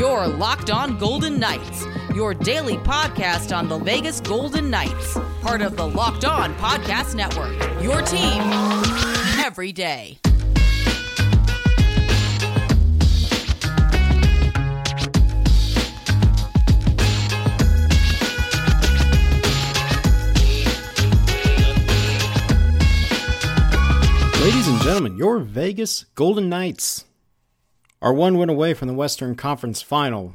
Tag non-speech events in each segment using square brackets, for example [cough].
Your Locked On Golden Knights, your daily podcast on the Vegas Golden Knights, part of the Locked On Podcast Network. Your team every day. Ladies and gentlemen, your Vegas Golden Knights are one win away from the Western Conference Final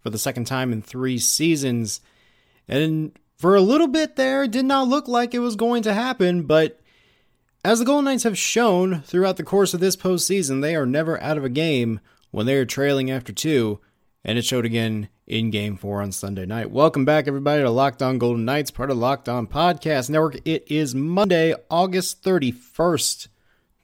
for the second time in three seasons. And for a little bit there, it did not look like it was going to happen, but as the Golden Knights have shown throughout the course of this postseason, they are never out of a game when they are trailing after two, and it showed again in game four on Sunday night. Welcome back, everybody, to Locked On Golden Knights, part of Locked On Podcast Network. It is Monday, August 31st,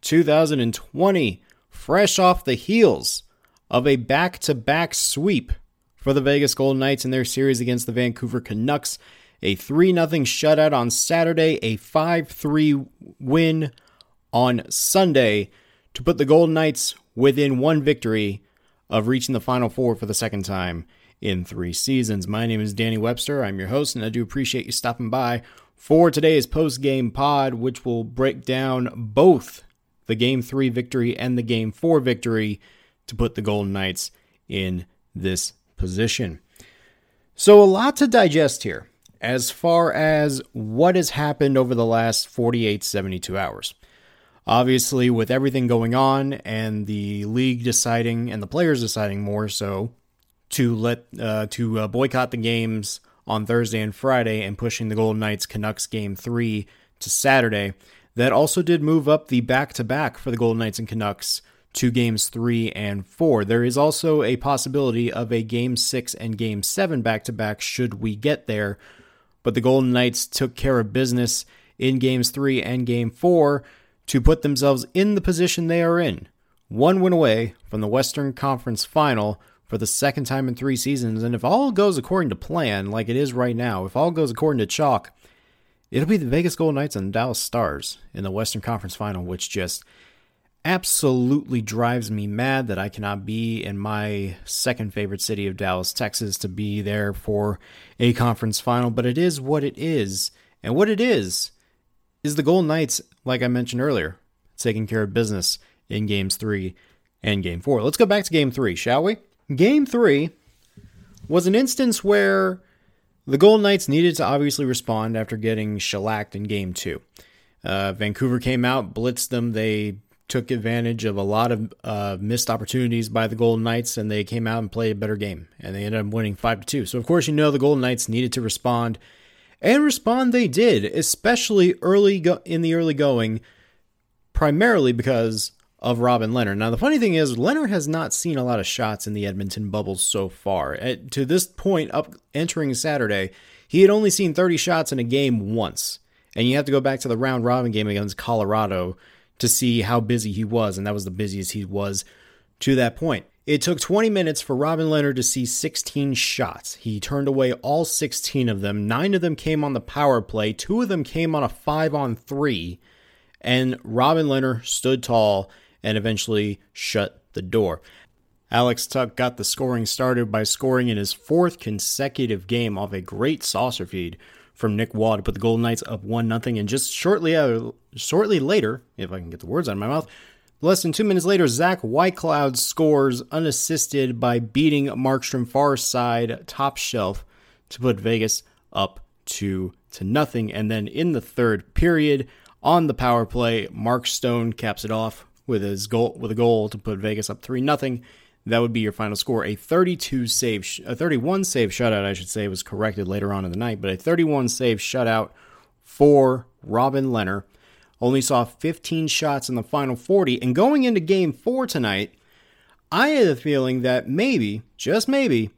2020, fresh off the heels of a back to back sweep for the Vegas Golden Knights in their series against the Vancouver Canucks. A 3 0 shutout on Saturday, a 5 3 win on Sunday to put the Golden Knights within one victory of reaching the Final Four for the second time in three seasons. My name is Danny Webster. I'm your host, and I do appreciate you stopping by for today's post game pod, which will break down both the game three victory and the game four victory to put the Golden Knights in this position. So, a lot to digest here as far as what has happened over the last 48, 72 hours. Obviously, with everything going on and the league deciding and the players deciding more so to let uh, to uh, boycott the games on Thursday and Friday and pushing the Golden Knights Canucks game three to Saturday, that also did move up the back to back for the Golden Knights and Canucks to games three and four. There is also a possibility of a game six and game seven back to back should we get there. But the Golden Knights took care of business in games three and game four to put themselves in the position they are in. One win away from the Western Conference final for the second time in three seasons. And if all goes according to plan, like it is right now, if all goes according to chalk, it'll be the Vegas Golden Knights and Dallas Stars in the Western Conference final, which just absolutely drives me mad that I cannot be in my second favorite city of Dallas, Texas, to be there for a conference final. But it is what it is. And what it is, is the Golden Knights, like I mentioned earlier, taking care of business in games three and game four. Let's go back to game three, shall we? Game three was an instance where the Golden Knights needed to obviously respond after getting shellacked in game two. Uh, Vancouver came out, blitzed them. They took advantage of a lot of uh, missed opportunities by the Golden Knights, and they came out and played a better game, and they ended up winning five to two. So of course you know the Golden Knights needed to respond, and respond they did, especially early go- in the early going, primarily because of Robin Lehner. Now the funny thing is, Lehner has not seen a lot of shots in the Edmonton bubble so far. At, to this point, up entering Saturday, he had only seen 30 shots in a game once, and you have to go back to the round robin game against Colorado to see how busy he was, and that was the busiest he was to that point. It took 20 minutes for Robin Lehner to see 16 shots. He turned away all 16 of them. Nine of them came on the power play, two of them came on a five on three, and Robin Lehner stood tall and eventually shut the door. Alex Tuch got the scoring started by scoring in his fourth consecutive game off a great saucer feed from Nick Waugh to put the Golden Knights up one nothing. And just shortly uh, shortly later, if I can get the words out of my mouth, less than two minutes later, Zach Whitecloud scores unassisted by beating Markstrom far side top shelf to put Vegas up two to nothing. And then in the third period, on the power play, Mark Stone caps it off with his goal with a goal to put Vegas up three nothing. That would be your final score. A 32 save, a 31 save shutout, I should say, was corrected later on in the night, but a 31 save shutout for Robin Lehner. Only saw 15 shots in the final 40. And going into game four tonight, I had a feeling that maybe, just maybe,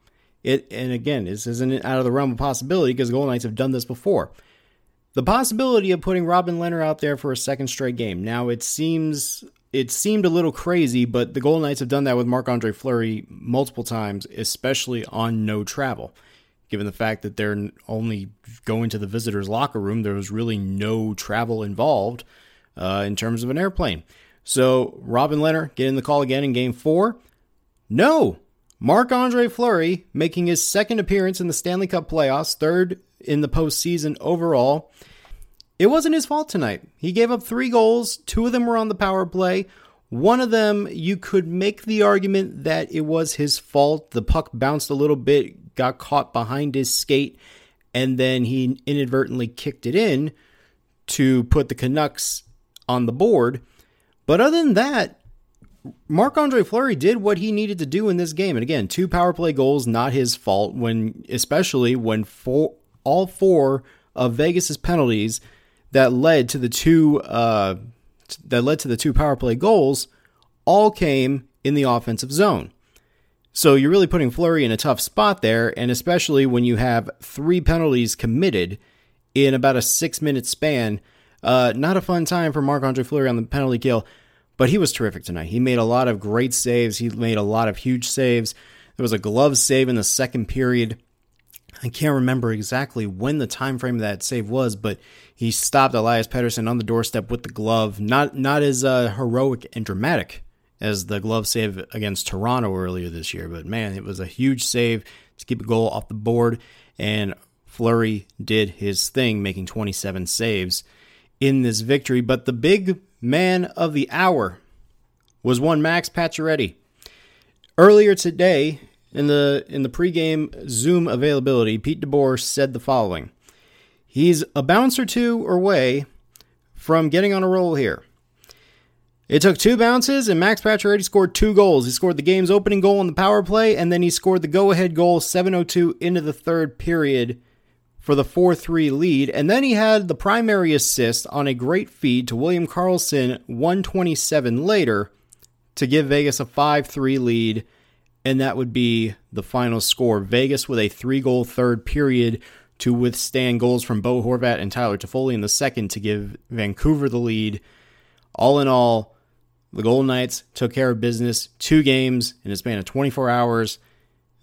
it, and again, this isn't out of the realm of possibility because Golden Knights have done this before. The possibility of putting Robin Lehner out there for a second straight game. Now, it seems it seemed a little crazy, but the Golden Knights have done that with Marc Andre Fleury multiple times, especially on no travel. Given the fact that they're only going to the visitors' locker room, there was really no travel involved uh, in terms of an airplane. So Robin Lehner getting the call again in Game Four. No, Marc Andre Fleury making his second appearance in the Stanley Cup playoffs, third in the postseason overall. It wasn't his fault tonight. He gave up three goals. Two of them were on the power play. One of them, you could make the argument that it was his fault. The puck bounced a little bit, got caught behind his skate, and then he inadvertently kicked it in to put the Canucks on the board. But other than that, Marc Andre Fleury did what he needed to do in this game. And again, two power play goals, not his fault, when especially when four, all four of Vegas's penalties that led to the two uh, that led to the two power play goals all came in the offensive zone. So you're really putting Fleury in a tough spot there, and especially when you have three penalties committed in about a six minute span. Uh, not a fun time for Marc Andre Fleury on the penalty kill, but he was terrific tonight. He made a lot of great saves. He made a lot of huge saves. There was a glove save in the second period. I can't remember exactly when the time frame that save was, but he stopped Elias Pettersson on the doorstep with the glove. Not not as uh, heroic and dramatic as the glove save against Toronto earlier this year, but man, it was a huge save to keep a goal off the board. And Fleury did his thing, making 27 saves in this victory. But the big man of the hour was one Max Pacioretty. Earlier today, in the in the pregame Zoom availability, Pete DeBoer said the following: He's a bounce or two away from getting on a roll here. It took two bounces, and Max Pacioretty scored two goals. He scored the game's opening goal on the power play, and then he scored the go-ahead goal 7:02 into the third period for the 4 3 lead. And then he had the primary assist on a great feed to William Karlsson 127 later to give Vegas a 5 3 lead. And that would be the final score. Vegas with a three goal third period to withstand goals from Bo Horvat and Tyler Toffoli in the second to give Vancouver the lead. All in all, the Golden Knights took care of business. Two games in a span of 24 hours.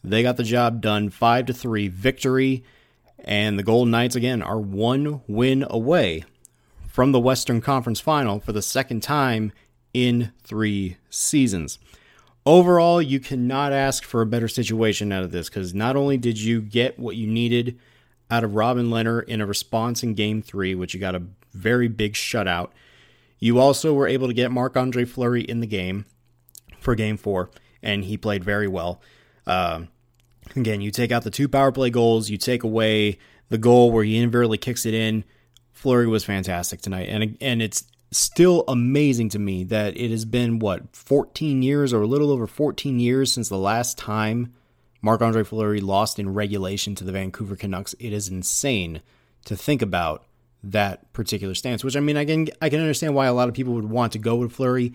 They got the job done. 5 to 3 victory. And the Golden Knights, again, are one win away from the Western Conference Final for the second time in three seasons. Overall, you cannot ask for a better situation out of this because not only did you get what you needed out of Robin Lehner in a response in game three, which you got a very big shutout, you also were able to get Marc Andre Fleury in the game for game four, and he played very well. Um, Again, you take out the two power play goals, you take away the goal where he inadvertently kicks it in. Fleury was fantastic tonight, and and it's still amazing to me that it has been what 14 years or a little over 14 years since the last time Marc Andre Fleury lost in regulation to the Vancouver Canucks. It is insane to think about that particular stance. Which I mean, I can I can understand why a lot of people would want to go with Fleury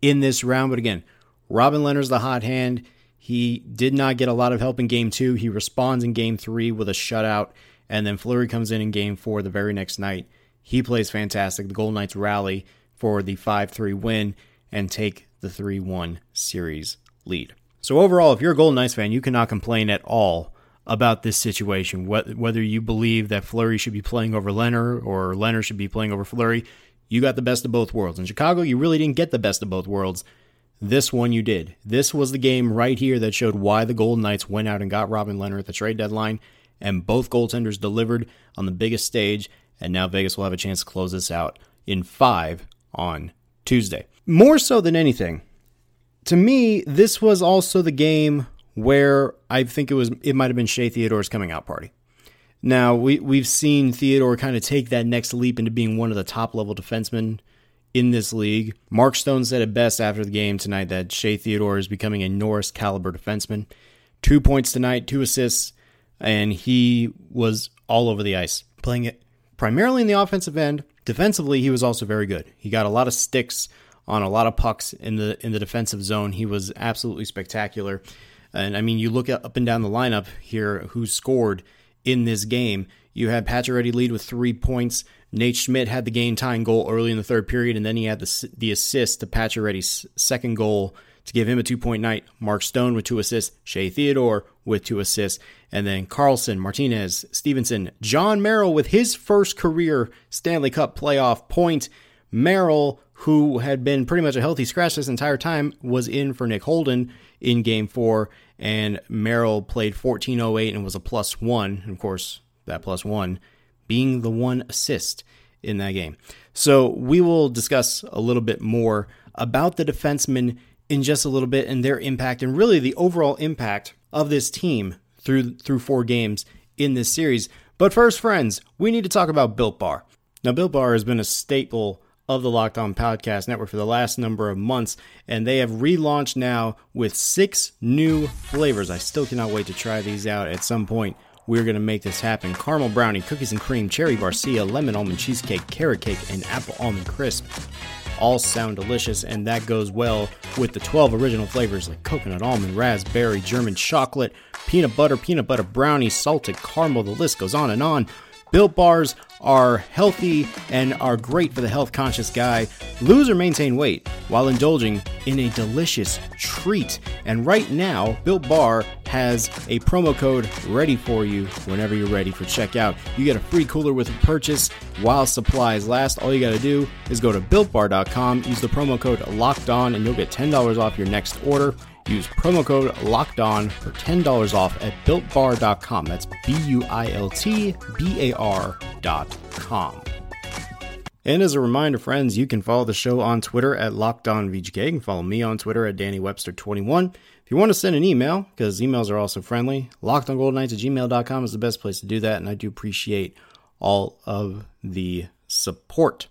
in this round, but again, Robin Lehner's the hot hand. He did not get a lot of help in game two. He responds in game three with a shutout, and then Fleury comes in in game four the very next night. He plays fantastic. The Golden Knights rally for the 5 3 win and take the 3 1 series lead. So, overall, if you're a Golden Knights fan, you cannot complain at all about this situation. Whether you believe that Fleury should be playing over Lehner or Lehner should be playing over Fleury, you got the best of both worlds. In Chicago, you really didn't get the best of both worlds. This one you did. This was the game right here that showed why the Golden Knights went out and got Robin Lehner at the trade deadline, and both goaltenders delivered on the biggest stage, and now Vegas will have a chance to close this out in five on Tuesday. More so than anything, to me, this was also the game where I think it was it might have been Shea Theodore's coming out party. Now we we've seen Theodore kind of take that next leap into being one of the top level defensemen in this league. Mark Stone said it best after the game tonight that Shea Theodore is becoming a Norris caliber defenseman. Two points tonight, two assists, and he was all over the ice, playing it primarily in the offensive end. Defensively, he was also very good. He got a lot of sticks on a lot of pucks in the in the defensive zone. He was absolutely spectacular. And I mean, you look up and down the lineup here who scored in this game. You had Pacioretty lead with three points. Nate Schmidt had the game tying goal early in the third period, and then he had the, the assist to Pacioretty's second goal to give him a two point night. Mark Stone with two assists, Shea Theodore with two assists, and then Karlsson, Martinez, Stephenson, Jon Merrill with his first career Stanley Cup playoff point. Merrill, who had been pretty much a healthy scratch this entire time, was in for Nick Holden in game four. And Merrill played 1408 and was a plus one. And of course, that plus one being the one assist in that game. So we will discuss a little bit more about the defensemen in just a little bit and their impact and really the overall impact of this team through through four games in this series. But first, friends, we need to talk about Built Bar. Now, Built Bar has been a staple of the Locked On Podcast Network for the last number of months, and they have relaunched now with six new flavors. I still cannot wait to try these out at some point. We're going to make this happen. Caramel brownie, cookies and cream, cherry barcia, lemon almond cheesecake, carrot cake, and apple almond crisp. All sound delicious, and that goes well with the 12 original flavors like coconut, almond, raspberry, German chocolate, peanut butter, peanut butter brownie, salted caramel. The list goes on and on. Built bars are healthy and are great for the health conscious guy. Lose or maintain weight while indulging in a delicious treat. And right now, Built Bar has a promo code ready for you whenever you're ready for checkout. You get a free cooler with a purchase while supplies last. All you got to do is go to builtbar.com, use the promo code locked on, and you'll get $10 off your next order. Use promo code locked on for $10 off at builtbar.com. That's B U I L T B A R.com. And as a reminder, friends, you can follow the show on Twitter at LockedOnVGK. You can follow me on Twitter at DannyWebster21. If you want to send an email, because emails are also friendly, lockedongoldenknights at gmail.com is the best place to do that, and I do appreciate all of the support.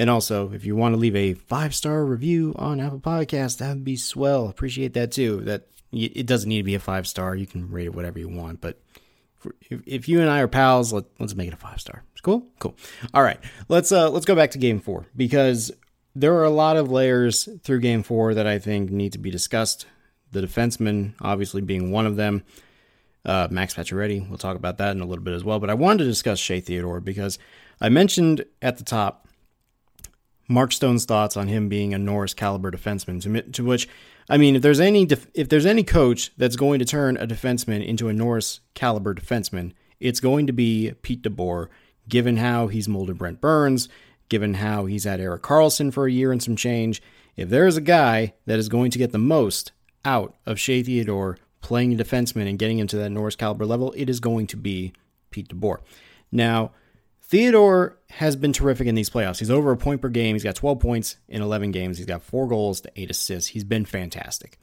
And also, if you want to leave a five star review on Apple Podcasts, that would be swell. Appreciate that too. That it doesn't need to be a five star. You can rate it whatever you want. But if, you and I are pals, let, let's make it a five star. Cool, cool. All right, let's uh let's go back to Game Four because there are a lot of layers through Game Four that I think need to be discussed. The defenseman, obviously, being one of them. Uh, Max Pacioretty, we'll talk about that in a little bit as well. But I wanted to discuss Shea Theodore because I mentioned at the top Mark Stone's thoughts on him being a Norris caliber defenseman. To, to which, I mean, if there's any def- if there's any coach that's going to turn a defenseman into a Norris caliber defenseman, it's going to be Pete DeBoer. Given how he's molded Brent Burns, given how he's had Erik Karlsson for a year and some change, if there is a guy that is going to get the most out of Shea Theodore playing a defenseman and getting him to that Norris caliber level, it is going to be Pete DeBoer. Now, Theodore has been terrific in these playoffs. He's over a point per game. He's got 12 points in 11 games. He's got four goals to eight assists. He's been fantastic.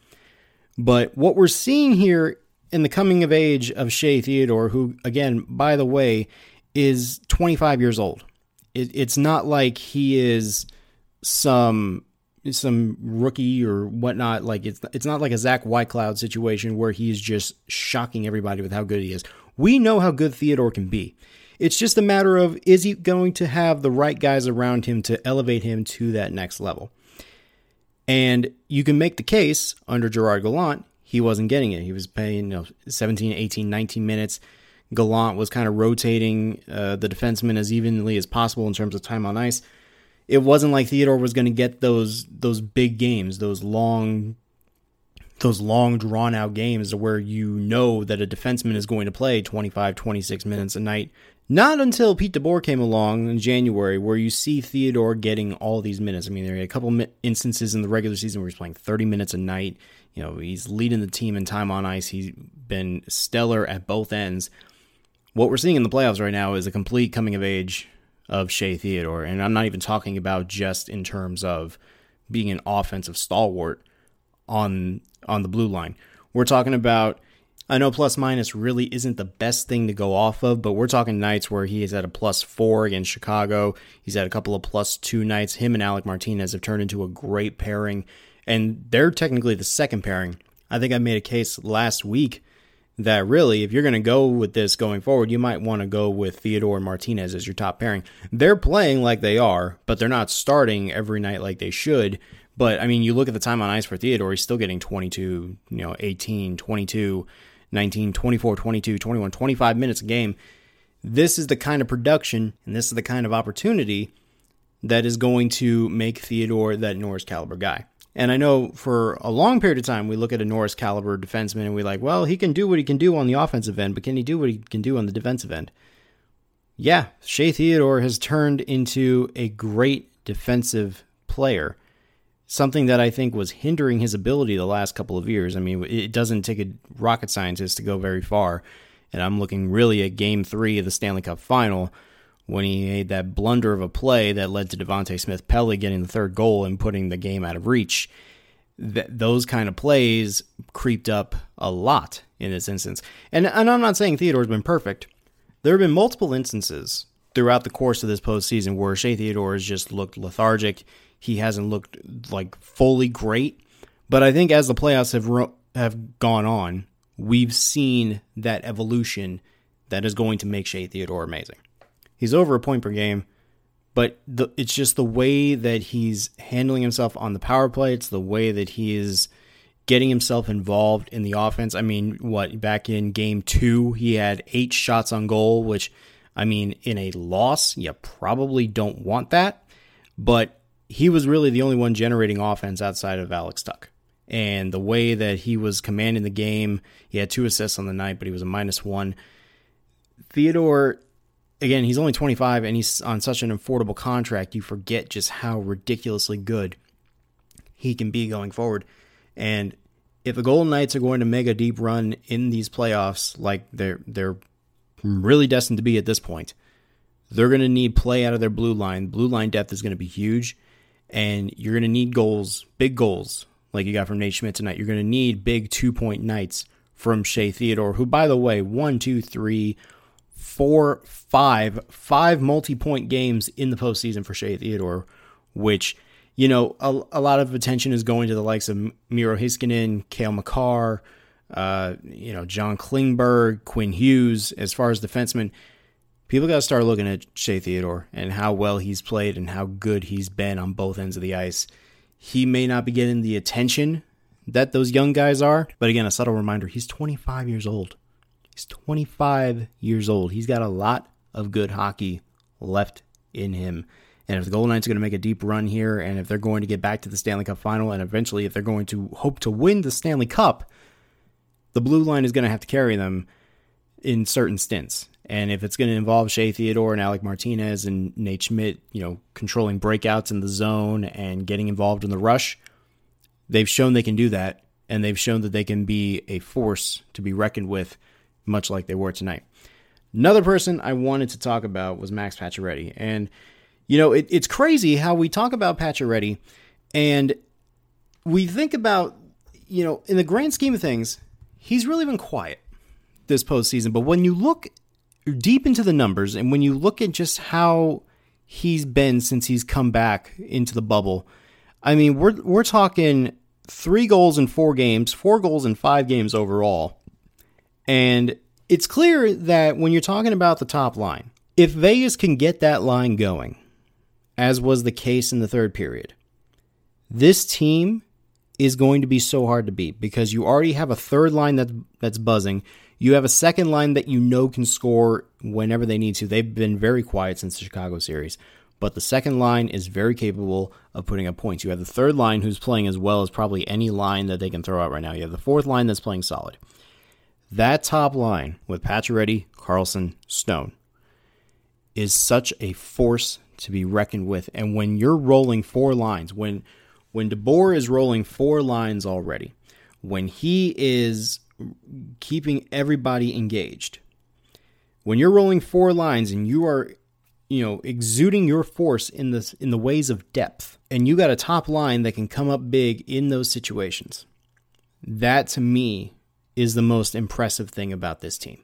But what we're seeing here in the coming of age of Shea Theodore, who, again, by the way, is 25 years old. It, it's not like he is some some rookie or whatnot. Like it's it's not like a Zach Whitecloud situation where he's just shocking everybody with how good he is. We know how good Theodore can be. It's just a matter of is he going to have the right guys around him to elevate him to that next level? And you can make the case under Gerard Gallant, he wasn't getting it. He was playing you know, 17, 18, 19 minutes. Gallant was kind of rotating uh, the defenseman as evenly as possible in terms of time on ice. It wasn't like Theodore was going to get those those big games, those long those long drawn out games where you know that a defenseman is going to play 25 26 minutes a night not until Pete DeBoer came along in January, where you see Theodore getting all these minutes. I mean, there are a couple instances in the regular season where he's playing 30 minutes a night. You know, he's leading the team in time on ice. He's been stellar at both ends. What we're seeing in the playoffs right now is a complete coming of age of Shea Theodore. And I'm not even talking about just in terms of being an offensive stalwart on on the blue line. We're talking about I know plus minus really isn't the best thing to go off of, but we're talking nights where he is at a plus four against Chicago. He's had a couple of plus two nights. Him and Alec Martinez have turned into a great pairing, and they're technically the second pairing. I think I made a case last week that really, if you're going to go with this going forward, you might want to go with Theodore and Martinez as your top pairing. They're playing like they are, but they're not starting every night like they should. But I mean, you look at the time on ice for Theodore, he's still getting 22, you know, 18, 22. 19, 24, 22, 21, 25 minutes a game. This is the kind of production and this is the kind of opportunity that is going to make Theodore that Norris caliber guy. And I know for a long period of time, we look at a Norris caliber defenseman and we're like, well, he can do what he can do on the offensive end, but can he do what he can do on the defensive end? Yeah, Shea Theodore has turned into a great defensive player. Something that I think was hindering his ability the last couple of years. I mean, it doesn't take a rocket scientist to go very far. And I'm looking really at game three of the Stanley Cup final when he made that blunder of a play that led to Devante Smith Pelly getting the third goal and putting the game out of reach. Th- those kind of plays creeped up a lot in this instance. And, and I'm not saying Theodore's been perfect. There have been multiple instances throughout the course of this postseason where Shea Theodore has just looked lethargic. He hasn't looked like fully great. But I think as the playoffs have ro- have gone on, we've seen that evolution that is going to make Shea Theodore amazing. He's over a point per game, but the, it's just the way that he's handling himself on the power play. It's the way that he is getting himself involved in the offense. I mean, what back in game two, he had eight shots on goal, which I mean, in a loss, you probably don't want that, but he was really the only one generating offense outside of Alex Tuch. And the way that he was commanding the game, he had two assists on the night, but he was a minus one. Theodore again, he's only 25 and he's on such an affordable contract. You forget just how ridiculously good he can be going forward. And if the Golden Knights are going to make a deep run in these playoffs, like they're they're really destined to be at this point, they're going to need play out of their blue line. Blue line depth is going to be huge, and you're going to need goals, big goals, like you got from Nate Schmidt tonight. You're going to need big two point nights from Shea Theodore, who, by the way, one, two, three, four, five, five multi-point games in the postseason for Shea Theodore, which you know a, a lot of attention is going to the likes of Miro Heiskanen, Cale Makar, uh, you know John Klingberg, Quinn Hughes. As far as defensemen, people got to start looking at Shea Theodore and how well he's played and how good he's been on both ends of the ice. He may not be getting the attention that those young guys are, but again, a subtle reminder: he's 25 years old. He's 25 years old. He's got a lot of good hockey left in him. And if the Golden Knights are going to make a deep run here, and if they're going to get back to the Stanley Cup final, and eventually if they're going to hope to win the Stanley Cup, the blue line is going to have to carry them in certain stints. And if it's going to involve Shea Theodore and Alec Martinez and Nate Schmidt, you know, controlling breakouts in the zone and getting involved in the rush, they've shown they can do that. And they've shown that they can be a force to be reckoned with much like they were tonight. Another person I wanted to talk about was Max Pacioretty. And, you know, it, it's crazy how we talk about Pacioretty and we think about, you know, in the grand scheme of things, he's really been quiet this postseason. But when you look deep into the numbers and when you look at just how he's been since he's come back into the bubble, I mean, we're, we're talking three goals in four games, four goals in five games overall. And it's clear that when you're talking about the top line, if Vegas can get that line going, as was the case in the third period, this team is going to be so hard to beat because you already have a third line that that's buzzing. You have a second line that you know can score whenever they need to. They've been very quiet since the Chicago series, but the second line is very capable of putting up points. You have the third line who's playing as well as probably any line that they can throw out right now. You have the fourth line that's playing solid. That top line with Pacioretty, Karlsson, Stone is such a force to be reckoned with. And when you're rolling four lines, when when DeBoer is rolling four lines already, when he is keeping everybody engaged, when you're rolling four lines and you are, you know, exuding your force in this in the ways of depth, and you got a top line that can come up big in those situations, that to me is the most impressive thing about this team.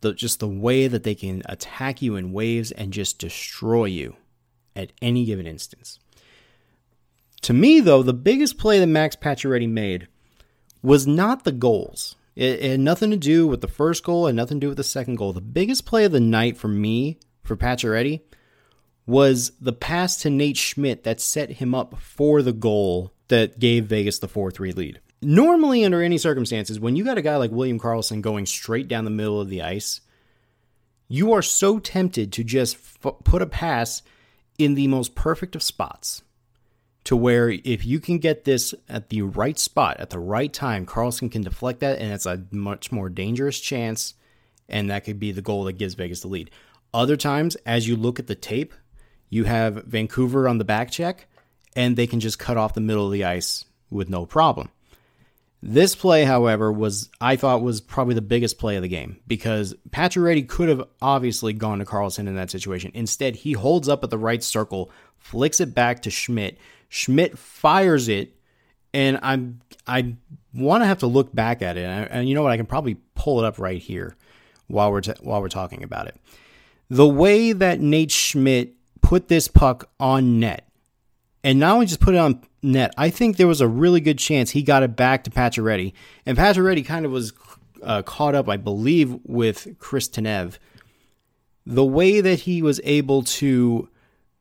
The, just the way that they can attack you in waves and just destroy you at any given instance. To me, though, the biggest play that Max Pacioretty made was not the goals. It, it, had nothing to do with the first goal and nothing to do with the second goal. The biggest play of the night for me, for Pacioretty, was the pass to Nate Schmidt that set him up for the goal that gave Vegas the 4 3 lead normally under any circumstances when you got a guy like william Karlsson going straight down the middle of the ice you are so tempted to just f- put a pass in the most perfect of spots to where if you can get this at the right spot at the right time Karlsson can deflect that and it's a much more dangerous chance and that could be the goal that gives vegas the lead other times as you look at the tape You have Vancouver on the back check, and they can just cut off the middle of the ice with no problem. This play, however, was I thought was probably the biggest play of the game because Patrick Pacioretty could have obviously gone to Karlsson in that situation. Instead, he holds up at the right circle, flicks it back to Schmidt. Schmidt fires it, and I'm I want to have to look back at it. And, and, you know what? I can probably pull it up right here while we're while we're talking about it. The way that Nate Schmidt put this puck on net, and not only just put it on net, I think there was a really good chance he got it back to Pacioretty, and Pacioretty kind of was uh, caught up, I believe, with Chris Tanev. The way that he was able to,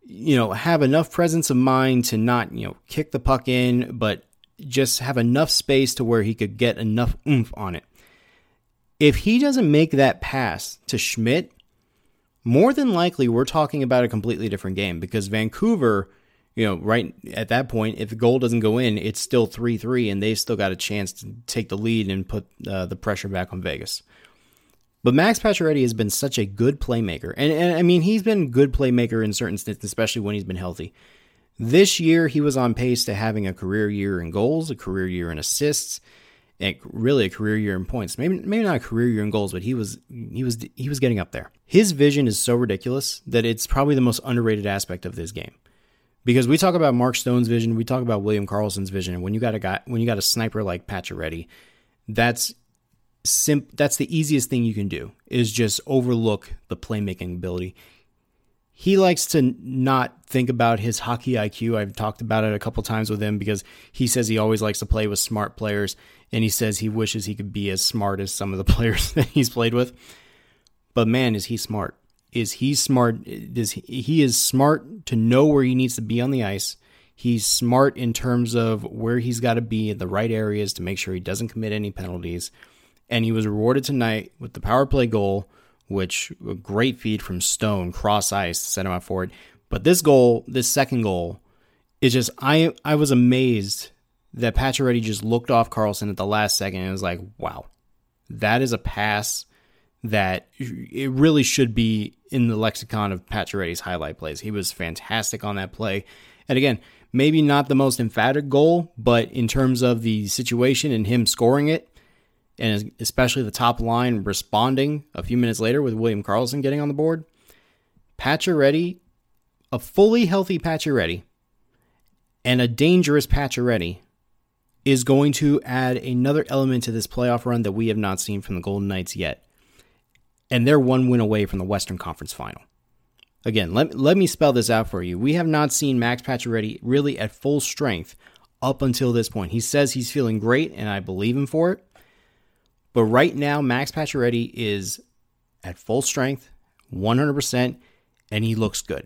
you know, have enough presence of mind to not, you know, kick the puck in, but just have enough space to where he could get enough oomph on it. If he doesn't make that pass to Schmidt, more than likely we're talking about a completely different game because Vancouver, you know, right at that point, if the goal doesn't go in, it's still 3 3, and they've still got a chance to take the lead and put uh, the pressure back on Vegas. But Max Pacioretty has been such a good playmaker. And, and I mean, he's been good playmaker in certain stints, especially when he's been healthy. This year, he was on pace to having a career year in goals, a career year in assists, and really a career year in points. Maybe maybe not a career year in goals, but he was he was he was getting up there. His vision is so ridiculous that it's probably the most underrated aspect of this game. Because we talk about Mark Stone's vision, we talk about William Karlsson's vision, when you got a guy when you got a sniper like Pacioretty, that's that's the easiest thing you can do is just overlook the playmaking ability he likes to not think about his hockey IQ. I've talked about it a couple times with him because he says he always likes to play with smart players and he says he wishes he could be as smart as some of the [laughs] players that he's played with. But man, is he smart. Is he smart? Is he, he is smart to know where he needs to be on the ice. He's smart in terms of where he's got to be in the right areas to make sure he doesn't commit any penalties. And he was rewarded tonight with the power play goal which a great feed from Stone, cross ice, to set him up for it. But this goal, this second goal, is just I I was amazed that Pacioretty just looked off Karlsson at the last second and was like, wow, that is a pass that it really should be in the lexicon of Pacioretty's highlight plays. He was fantastic on that play. And again, maybe not the most emphatic goal, but in terms of the situation and him scoring it, and especially the top line responding a few minutes later with William Karlsson getting on the board. Pacioretty, a fully healthy Pacioretty, and a dangerous Pacioretty is going to add another element to this playoff run that we have not seen from the Golden Knights yet. And they're one win away from the Western Conference Final. Again, let, let me spell this out for you. We have not seen Max Pacioretty really at full strength up until this point. He says he's feeling great, and I believe him for it. But right now, Max Pacioretty is at full strength, 100%, and he looks good.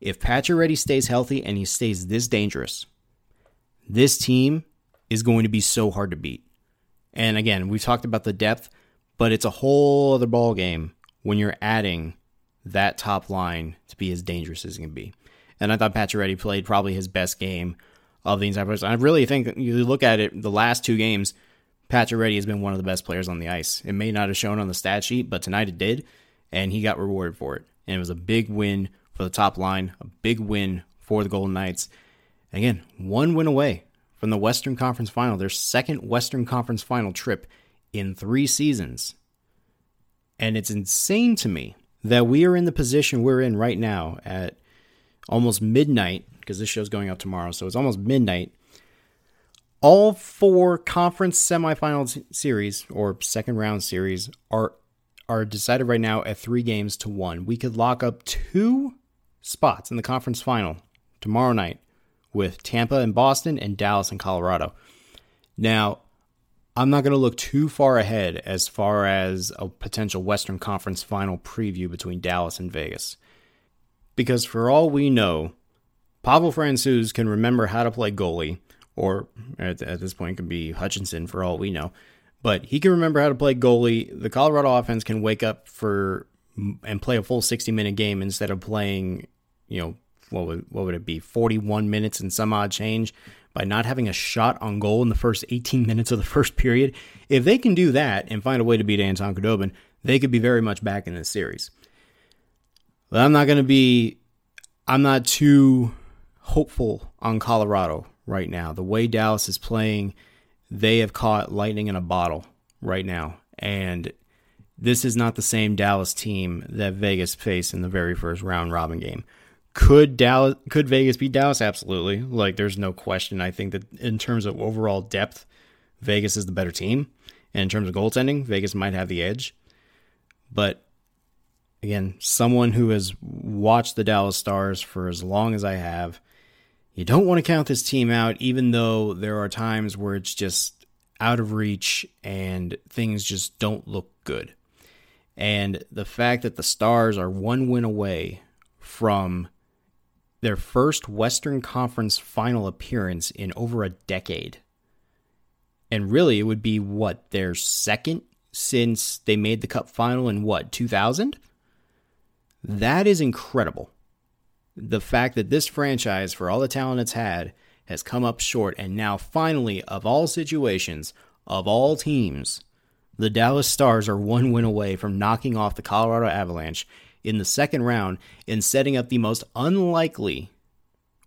If Pacioretty stays healthy and he stays this dangerous, this team is going to be so hard to beat. And again, we talked about the depth, but it's a whole other ball game when you're adding that top line to be as dangerous as it can be. And I thought Pacioretty played probably his best game of the entire playoffs. I really think you look at it, the last two games, Pacioretty has been one of the best players on the ice. It may not have shown on the stat sheet, but tonight it did, and he got rewarded for it. And it was a big win for the top line, a big win for the Golden Knights. Again, one win away from the Western Conference Final, their second Western Conference Final trip in three seasons. And it's insane to me that we are in the position we're in right now at almost midnight, because this show's going out tomorrow, so it's almost midnight all four conference semifinal series or second round series are are decided right now at three games to one. We could lock up two spots in the conference final tomorrow night with Tampa and Boston and Dallas and Colorado. Now, I'm not going to look too far ahead as far as a potential Western Conference final preview between Dallas and Vegas. Because for all we know, Pavel Francouz can remember how to play goalie or at, at this point could be Hutchinson for all we know. But he can remember how to play goalie. The Colorado offense can wake up for and play a full 60 minute game instead of playing, you know, what would what would it be, 41 minutes and some odd change by not having a shot on goal in the first 18 [laughs] minutes of the first period. If they can do that and find a way to beat Anton Khudobin, they could be very much back in this series. But I'm not going to be I'm not too hopeful on Colorado right now. The way Dallas is playing, they have caught lightning in a bottle right now. And this is not the same Dallas team that Vegas faced in the very first round robin game. Could Dallas could Vegas beat Dallas? Absolutely. Like there's no question. I think that in terms of overall depth, Vegas is the better team. And in terms of goaltending, Vegas might have the edge. But again, someone who has watched the Dallas Stars for as long as I have, you don't want to count this team out, even though there are times where it's just out of reach and things just don't look good. And the fact that the Stars are one win away from their first Western Conference final appearance in over a decade. And really, it would be what, their second since they made the Cup final in what, 2000? That is incredible. The fact that this franchise, for all the talent it's had, has come up short, and now finally, of all situations, of all teams, the Dallas Stars are one win away from knocking off the Colorado Avalanche in the second round and setting up the most unlikely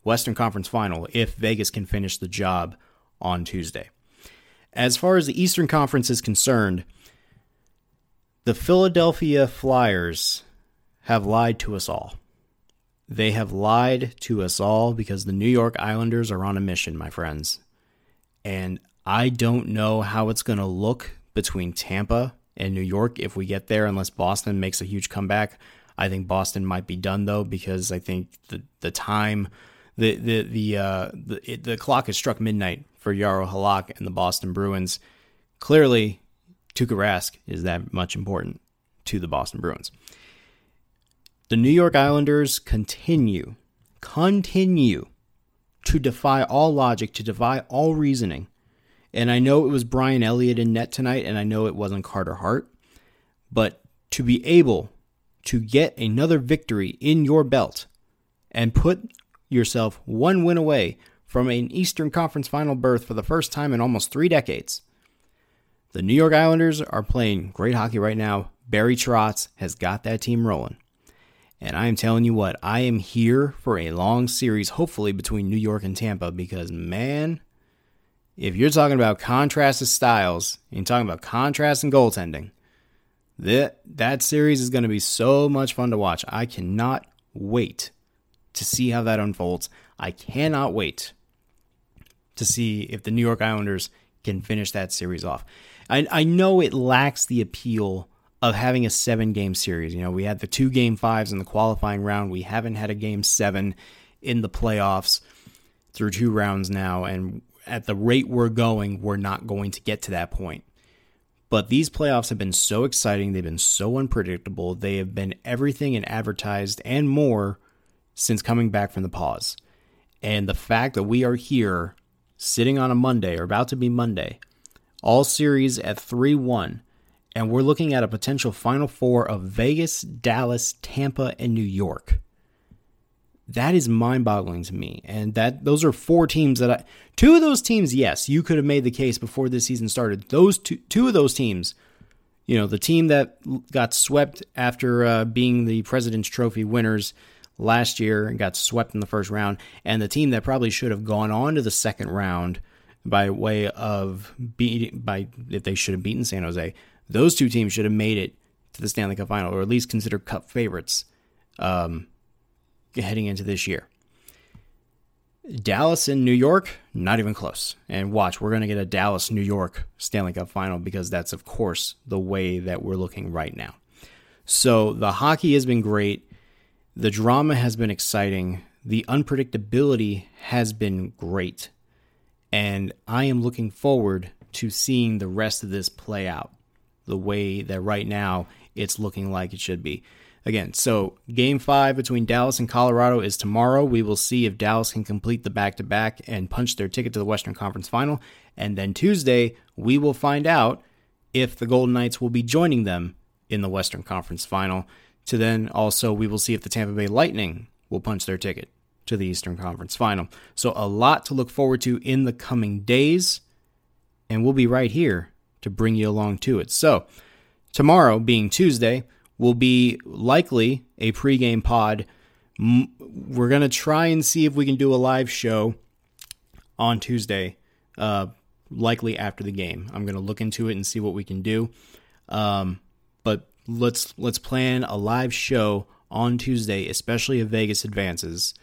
Western Conference final if Vegas can finish the job on Tuesday. As far as the Eastern Conference is concerned, the Philadelphia Flyers have lied to us all. They have lied to us all because the New York Islanders are on a mission, my friends. And I don't know how it's going to look between Tampa and New York if we get there, unless Boston makes a huge comeback. I think Boston might be done though because I think the the time the the the uh, the, it, the clock has struck midnight for Jaro Halak and the Boston Bruins. Clearly, Tuukka Rask is that much important to the Boston Bruins. The New York Islanders continue continue to defy all logic, to defy all reasoning. And I know it was Brian Elliott in net tonight, and I know it wasn't Carter Hart, but to be able to get another victory in your belt and put yourself one win away from an Eastern Conference final berth for the first time in almost three decades. The New York Islanders are playing great hockey right now. Barry Trotz has got that team rolling. And I am telling you what, I am here for a long series, hopefully between New York and Tampa, because man, if you're talking about contrasted styles and talking about contrast and goaltending, that that series is going to be so much fun to watch. I cannot wait to see how that unfolds. I cannot wait to see if the New York Islanders can finish that series off. I, I know it lacks the appeal of having a seven game series. You know, we had the two game fives in the qualifying round. We haven't had a game seven in the playoffs through two rounds now. And at the rate we're going, we're not going to get to that point. But these playoffs have been so exciting. They've been so unpredictable. They have been everything and advertised and more since coming back from the pause. And the fact that we are here sitting on a Monday or about to be Monday, all series at 3 1, and we're looking at a potential final four of Vegas, Dallas, Tampa, and New York. That is mind-boggling to me. And that those are four teams that I two of those teams, yes, you could have made the case before this season started. Those two two of those teams, you know, the team that got swept after uh, being the President's Trophy winners last year and got swept in the first round, and the team that probably should have gone on to the second round by way of beating by if they should have beaten San Jose, those two teams should have made it to the Stanley Cup final, or at least considered Cup favorites um, heading into this year. Dallas and New York, not even close. And watch, we're going to get a Dallas New York Stanley Cup final because that's, of course, the way that we're looking right now. So the hockey has been great. The drama has been exciting. The unpredictability has been great. And I am looking forward to seeing the rest of this play out the way that right now it's looking like it should be. Again, so game five between Dallas and Colorado is tomorrow. We will see if Dallas can complete the back to back and punch their ticket to the Western Conference final. And then Tuesday, we will find out if the Golden Knights will be joining them in the Western Conference final to then also we will see if the Tampa Bay Lightning will punch their ticket to the Eastern Conference Final. So a lot to look forward to in the coming days, and we'll be right here to bring you along to it. So tomorrow, being Tuesday, will be likely a pregame pod we're going to try and see if we can do a live show on Tuesday, uh, likely after the game. I'm going to look into it and see what we can do. Um, but let's let's plan a live show on Tuesday, especially if Vegas advances,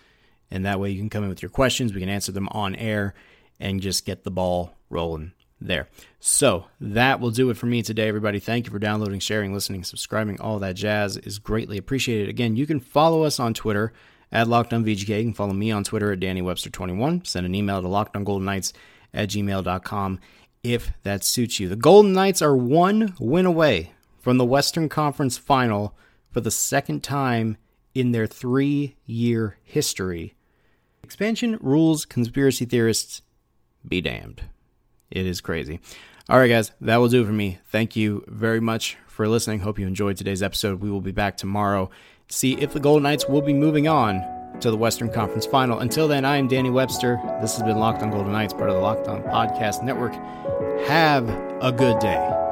and that way you can come in with your questions. We can answer them on air and just get the ball rolling there. So that will do it for me today, everybody. Thank you for downloading, sharing, listening, subscribing. All that jazz is greatly appreciated. Again, you can follow us on Twitter at LockedOnVGK. You can follow me on Twitter at DannyWebster21. Send an email to LockedOnGoldenKnights at gmail.com if that suits you. The Golden Knights are one win away from the Western Conference Final for the second time in their three year history. Expansion rules conspiracy theorists be damned. It is crazy. All right, guys, that will do for me. Thank you very much for listening. Hope you enjoyed today's episode. We will be back tomorrow to see if the Golden Knights will be moving on to the Western Conference Final. Until then, I am Danny Webster. This has been Locked on Golden Knights, part of the Locked on Podcast Network. Have a good day.